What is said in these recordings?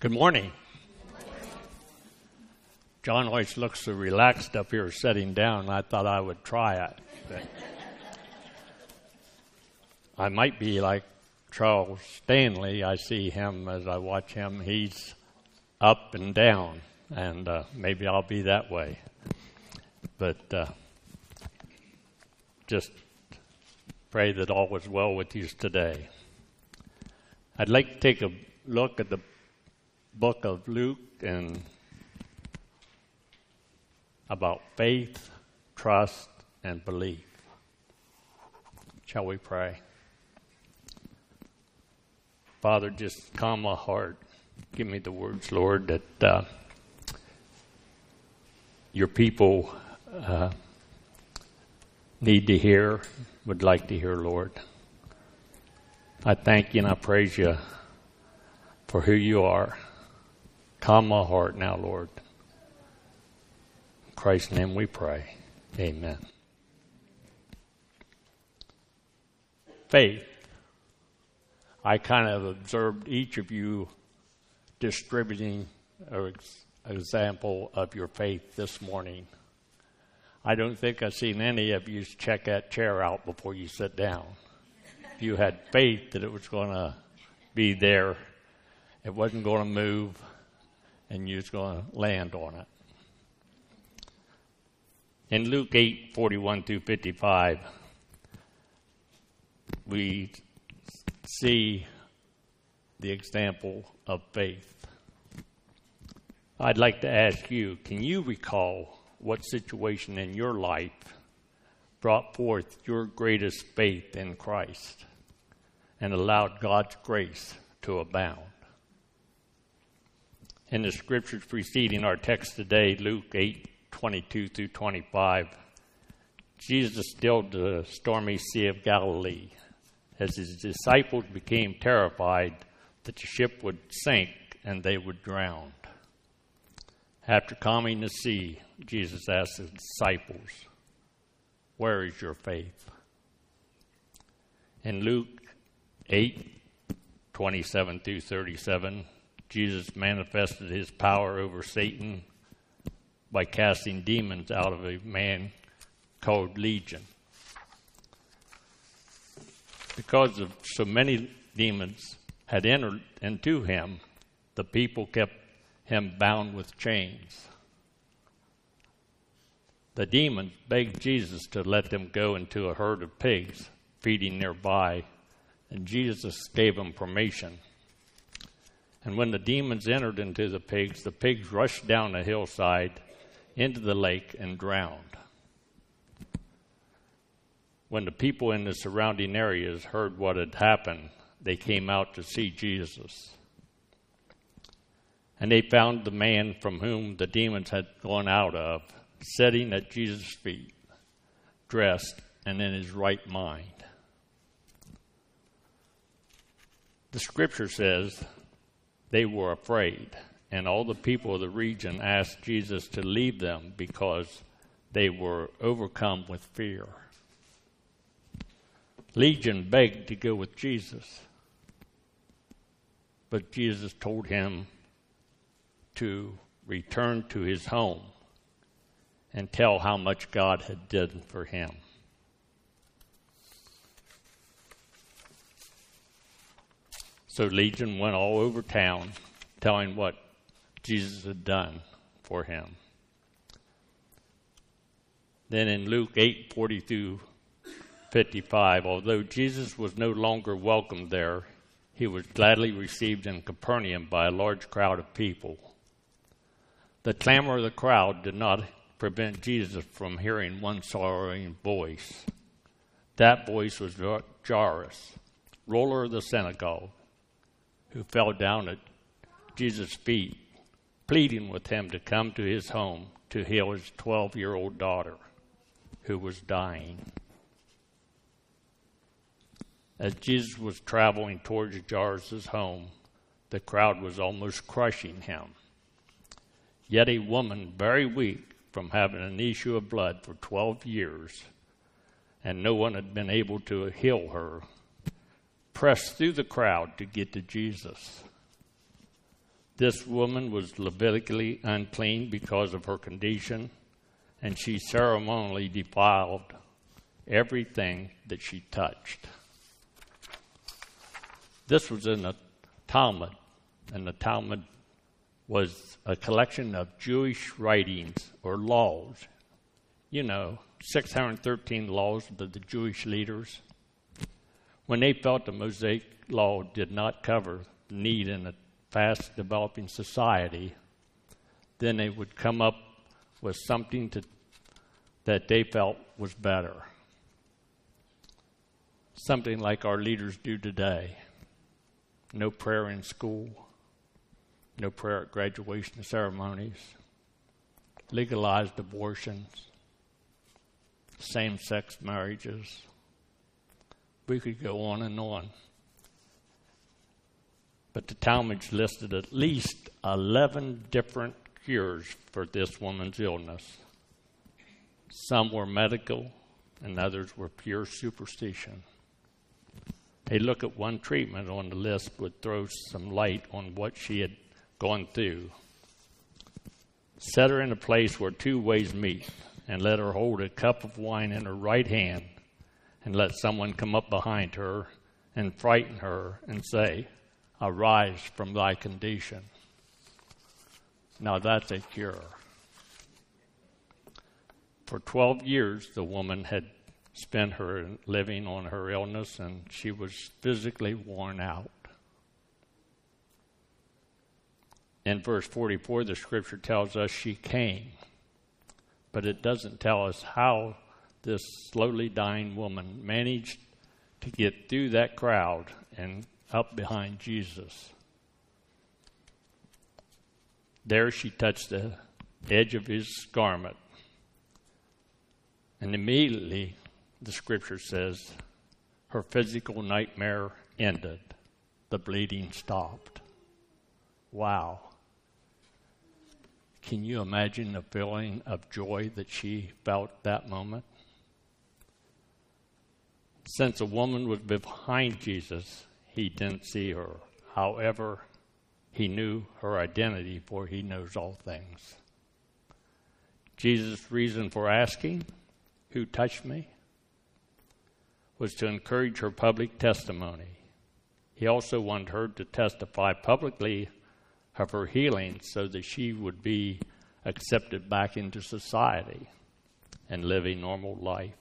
Good morning. John always looks so relaxed up here sitting down. I thought I would try it. I might be like Charles Stanley. I see him as I watch him. He's up and down, and uh, maybe I'll be that way. But uh, just pray that all is well with you today. I'd like to take a look at the book of Luke and about faith, trust, and belief. Shall we pray? Father, just calm my heart. Give me the words, Lord, that uh, your people uh, need to hear, would like to hear, Lord. I thank you and I praise you for who you are. Calm my heart now, Lord. In Christ's name we pray. Amen. Faith. I kind of observed each of you distributing an example of your faith this morning. I don't think I've seen any of you check that chair out before you sit down. You had faith that it was going to be there, it wasn't going to move, and you was going to land on it. In Luke 8 41 through 55, we see the example of faith. I'd like to ask you can you recall what situation in your life brought forth your greatest faith in Christ and allowed God's grace to abound? In the scriptures preceding our text today, Luke 8 22 through 25, Jesus stilled the stormy Sea of Galilee as his disciples became terrified that the ship would sink and they would drown. After calming the sea, Jesus asked his disciples, Where is your faith? In Luke 8 27 through 37, Jesus manifested his power over Satan by casting demons out of a man called Legion. Because of so many demons had entered into him, the people kept him bound with chains. The demons begged Jesus to let them go into a herd of pigs feeding nearby, and Jesus gave them permission. And when the demons entered into the pigs, the pigs rushed down the hillside into the lake and drowned. When the people in the surrounding areas heard what had happened, they came out to see Jesus. And they found the man from whom the demons had gone out of sitting at Jesus' feet, dressed and in his right mind. The scripture says they were afraid, and all the people of the region asked Jesus to leave them because they were overcome with fear. Legion begged to go with Jesus, but Jesus told him to return to his home and tell how much God had done for him. So Legion went all over town telling what Jesus had done for him. Then in Luke 8 40 through 55, although Jesus was no longer welcome there, he was gladly received in Capernaum by a large crowd of people. The clamor of the crowd did not prevent Jesus from hearing one sorrowing voice. That voice was Jairus, ruler of the synagogue who fell down at Jesus' feet, pleading with him to come to his home to heal his 12 year old daughter who was dying. As Jesus was traveling towards Jairus' home, the crowd was almost crushing him. Yet a woman very weak from having an issue of blood for 12 years, and no one had been able to heal her, pressed through the crowd to get to Jesus. This woman was Levitically unclean because of her condition, and she ceremonially defiled everything that she touched. This was in the Talmud, and the Talmud was a collection of Jewish writings or laws. You know, 613 laws of the Jewish leaders. When they felt the Mosaic law did not cover the need in a fast developing society, then they would come up with something to, that they felt was better. Something like our leaders do today no prayer in school, no prayer at graduation ceremonies, legalized abortions, same sex marriages. We could go on and on. But the Talmud listed at least 11 different cures for this woman's illness. Some were medical, and others were pure superstition. A look at one treatment on the list would throw some light on what she had gone through. Set her in a place where two ways meet, and let her hold a cup of wine in her right hand, and let someone come up behind her and frighten her and say, Arise from thy condition. Now that's a cure. For 12 years, the woman had spent her living on her illness, and she was physically worn out. In verse 44, the scripture tells us she came, but it doesn't tell us how this slowly dying woman managed to get through that crowd and up behind Jesus. There she touched the edge of his garment. And immediately, the scripture says, her physical nightmare ended. The bleeding stopped. Wow. Can you imagine the feeling of joy that she felt that moment? Since a woman was behind Jesus, he didn't see her. However, he knew her identity, for he knows all things. Jesus' reason for asking, Who touched me? was to encourage her public testimony. He also wanted her to testify publicly of her healing so that she would be accepted back into society and live a normal life.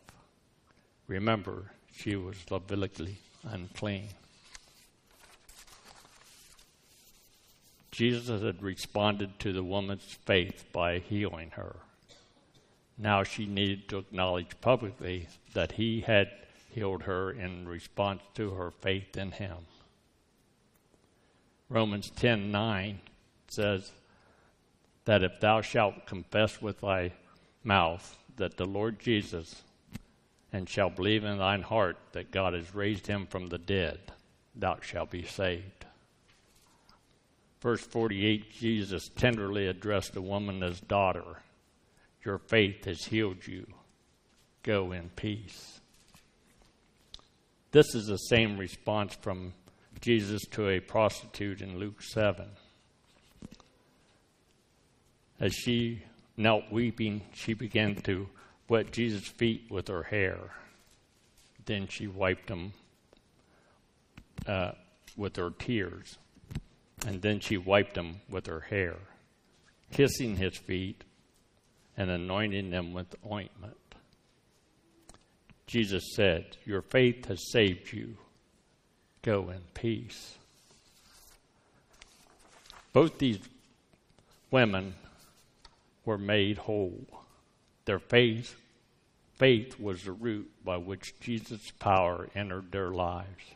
Remember, she was Levitically unclean. Jesus had responded to the woman's faith by healing her. Now she needed to acknowledge publicly that he had healed her in response to her faith in him. Romans 10:9 says that if thou shalt confess with thy mouth that the Lord Jesus and shalt believe in thine heart that God has raised him from the dead, thou shalt be saved. Verse 48 Jesus tenderly addressed the woman as daughter. Your faith has healed you. Go in peace. This is the same response from Jesus to a prostitute in Luke 7. As she knelt weeping, she began to wet Jesus' feet with her hair. Then she wiped them uh, with her tears, and then she wiped them with her hair, kissing his feet and anointing them with ointment. Jesus said, Your faith has saved you. Go in peace. Both these women were made whole. Their faith, faith was the root by which Jesus' power entered their lives.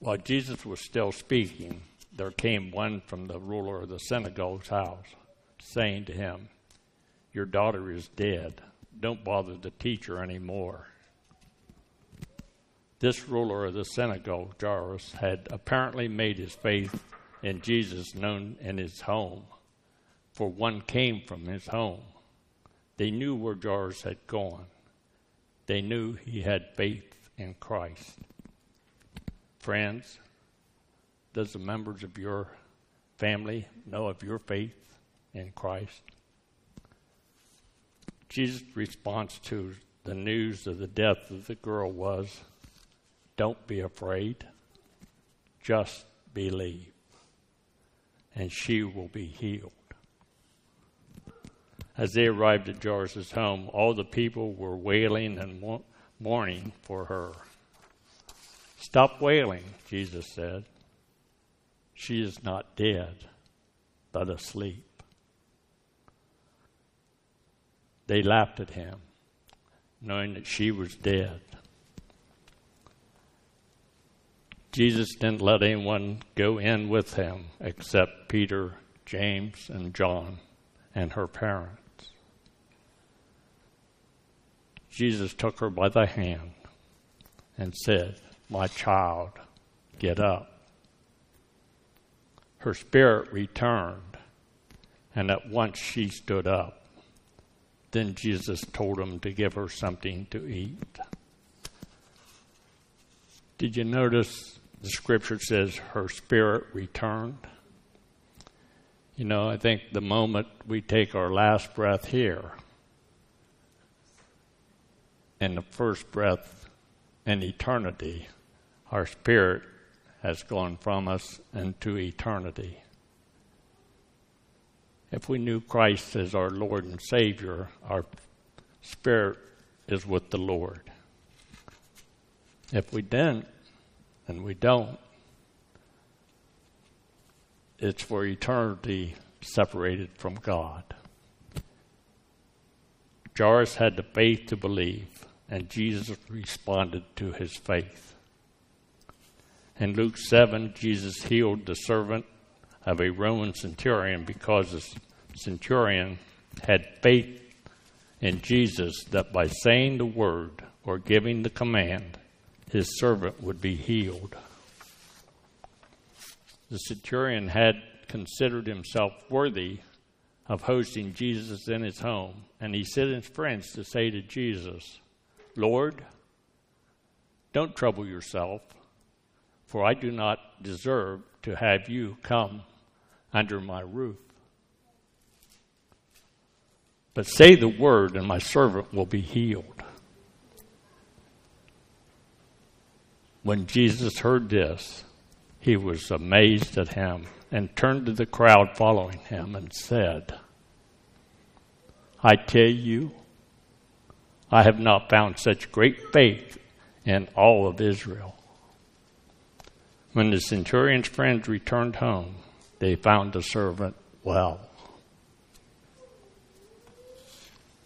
While Jesus was still speaking, there came one from the ruler of the synagogue's house, saying to him, Your daughter is dead don't bother the teacher anymore. This ruler of the synagogue, Jairus, had apparently made his faith in Jesus known in his home, for one came from his home. They knew where Jairus had gone. They knew he had faith in Christ. Friends, does the members of your family know of your faith in Christ? Jesus' response to the news of the death of the girl was don't be afraid, just believe, and she will be healed. As they arrived at Jairus' home, all the people were wailing and mourning for her. Stop wailing, Jesus said. She is not dead, but asleep. They laughed at him, knowing that she was dead. Jesus didn't let anyone go in with him except Peter, James, and John, and her parents. Jesus took her by the hand and said, My child, get up. Her spirit returned, and at once she stood up. Then Jesus told him to give her something to eat. Did you notice the scripture says her spirit returned? You know, I think the moment we take our last breath here, and the first breath in eternity, our spirit has gone from us into eternity. If we knew Christ as our Lord and Savior, our spirit is with the Lord. If we didn't, and we don't, it's for eternity separated from God. Jairus had the faith to believe and Jesus responded to his faith. In Luke 7, Jesus healed the servant of a Roman centurion because the centurion had faith in Jesus that by saying the word or giving the command, his servant would be healed. The centurion had considered himself worthy of hosting Jesus in his home, and he sent his friends to say to Jesus, Lord, don't trouble yourself, for I do not deserve to have you come under my roof. But say the word, and my servant will be healed. When Jesus heard this, he was amazed at him and turned to the crowd following him and said, I tell you, I have not found such great faith in all of Israel. When the centurion's friends returned home, they found the servant well.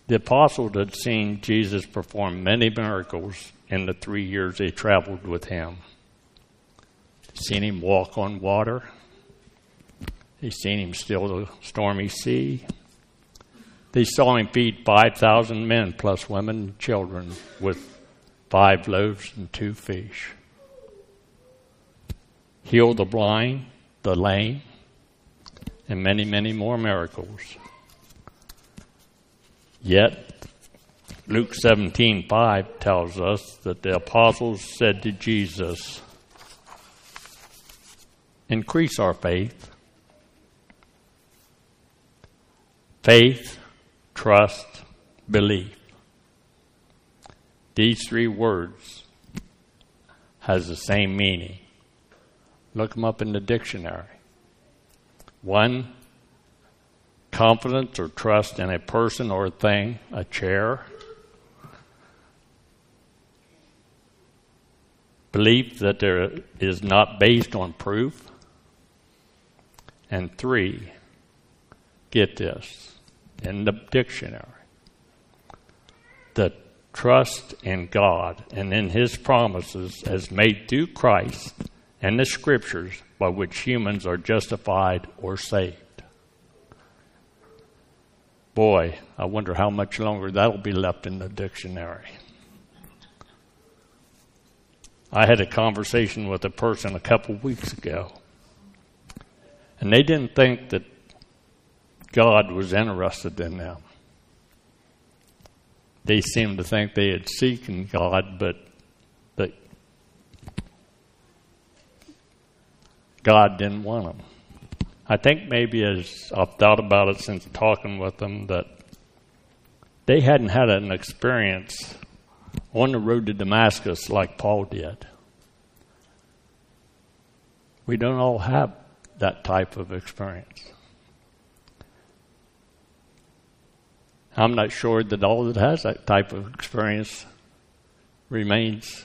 The apostles had seen Jesus perform many miracles in the three years they traveled with him. Seen him walk on water. They seen him still the stormy sea. They saw him feed 5,000 men plus women and children with five loaves and two fish. Heal the blind, the lame, and many, many more miracles. Yet, Luke 17:5 tells us that the apostles said to Jesus, "Increase our faith." Faith trust, belief. These three words has the same meaning. Look them up in the dictionary. One, confidence or trust in a person or a thing, a chair. Belief that there is not based on proof. And three, get this in the dictionary. The trust in God and in His promises as made through Christ and the Scriptures by which humans are justified or saved. Boy, I wonder how much longer that'll be left in the dictionary. I had a conversation with a person a couple weeks ago, and they didn't think that God was interested in them. They seemed to think they had seeking God, but but God didn't want them. I think maybe as I've thought about it since talking with them that they hadn't had an experience on the road to Damascus like Paul did. We don't all have that type of experience. I'm not sure that all that has that type of experience remains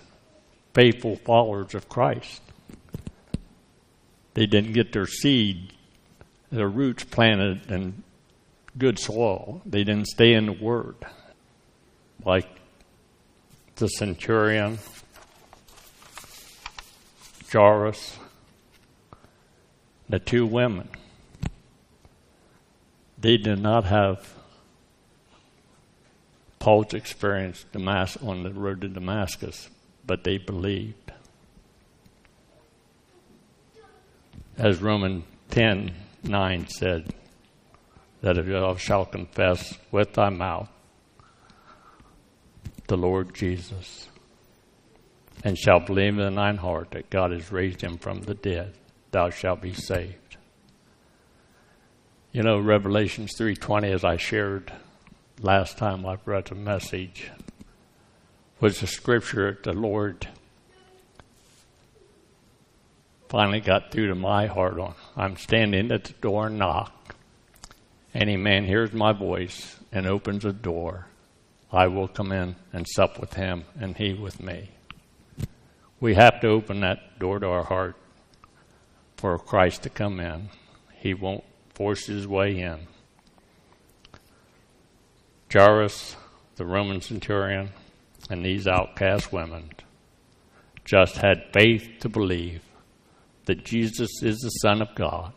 faithful followers of Christ. They didn't get their seed, their roots planted in good soil. They didn't stay in the Word. Like the centurion, Jairus, the two women. They did not have Paul's experience on the road to Damascus, but they believed. As Romans 10 9 said, that if thou shalt confess with thy mouth the Lord Jesus, and shalt believe in thine heart that God has raised him from the dead, thou shalt be saved. You know, Revelations 3.20, as I shared last time I read a message was the scripture that the Lord finally got through to my heart on. I'm standing at the door and knock. Any man hears my voice and opens a door, I will come in and sup with him and he with me. We have to open that door to our heart for Christ to come in. He won't force his way in. Jairus, the Roman centurion, and these outcast women just had faith to believe that Jesus is the Son of God,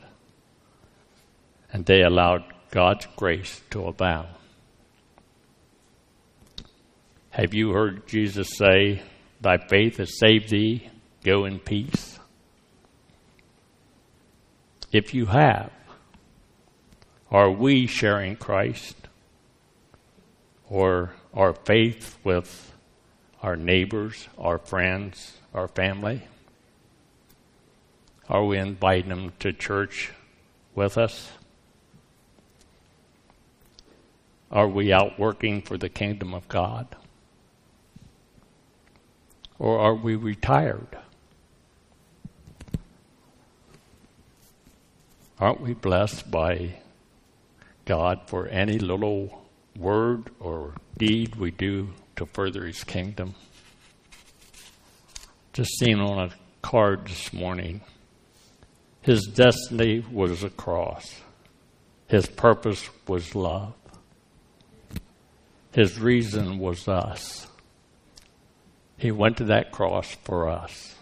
and they allowed God's grace to abound. Have you heard Jesus say, Thy faith has saved thee, go in peace? If you have, are we sharing Christ? Or our faith with our neighbors, our friends, our family? Are we inviting them to church with us? Are we out working for the kingdom of God? Or are we retired? Aren't we blessed by God for any little word or deed we do to further his kingdom. Just seen on a card this morning, his destiny was a cross. His purpose was love. His reason was us. He went to that cross for us.